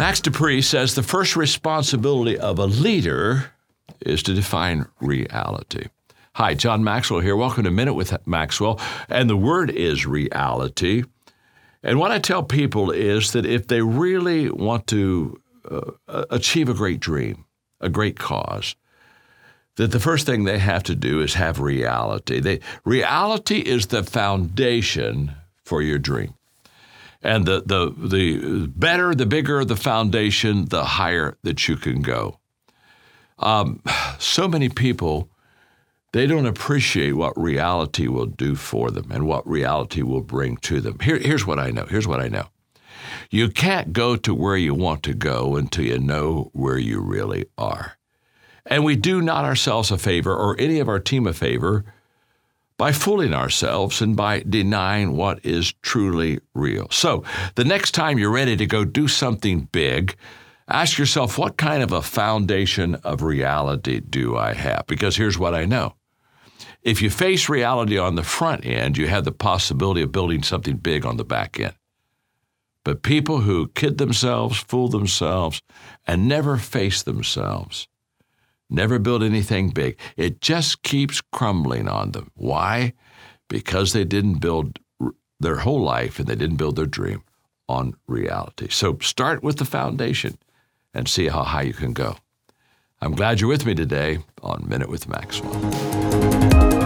Max De Pree says the first responsibility of a leader is to define reality. Hi, John Maxwell here. Welcome to Minute with Maxwell. And the word is reality. And what I tell people is that if they really want to uh, achieve a great dream, a great cause, that the first thing they have to do is have reality. They, reality is the foundation for your dream. And the, the, the better, the bigger the foundation, the higher that you can go. Um, so many people, they don't appreciate what reality will do for them and what reality will bring to them. Here, here's what I know. Here's what I know. You can't go to where you want to go until you know where you really are. And we do not ourselves a favor or any of our team a favor by fooling ourselves and by denying what is truly real. So, the next time you're ready to go do something big, ask yourself what kind of a foundation of reality do I have? Because here's what I know. If you face reality on the front end, you have the possibility of building something big on the back end. But people who kid themselves, fool themselves, and never face themselves, never build anything big. It just keeps crumbling on them. Why? Because they didn't build their whole life and they didn't build their dream on reality. So start with the foundation and see how high you can go. I'm glad you're with me today on Minute with Maxwell.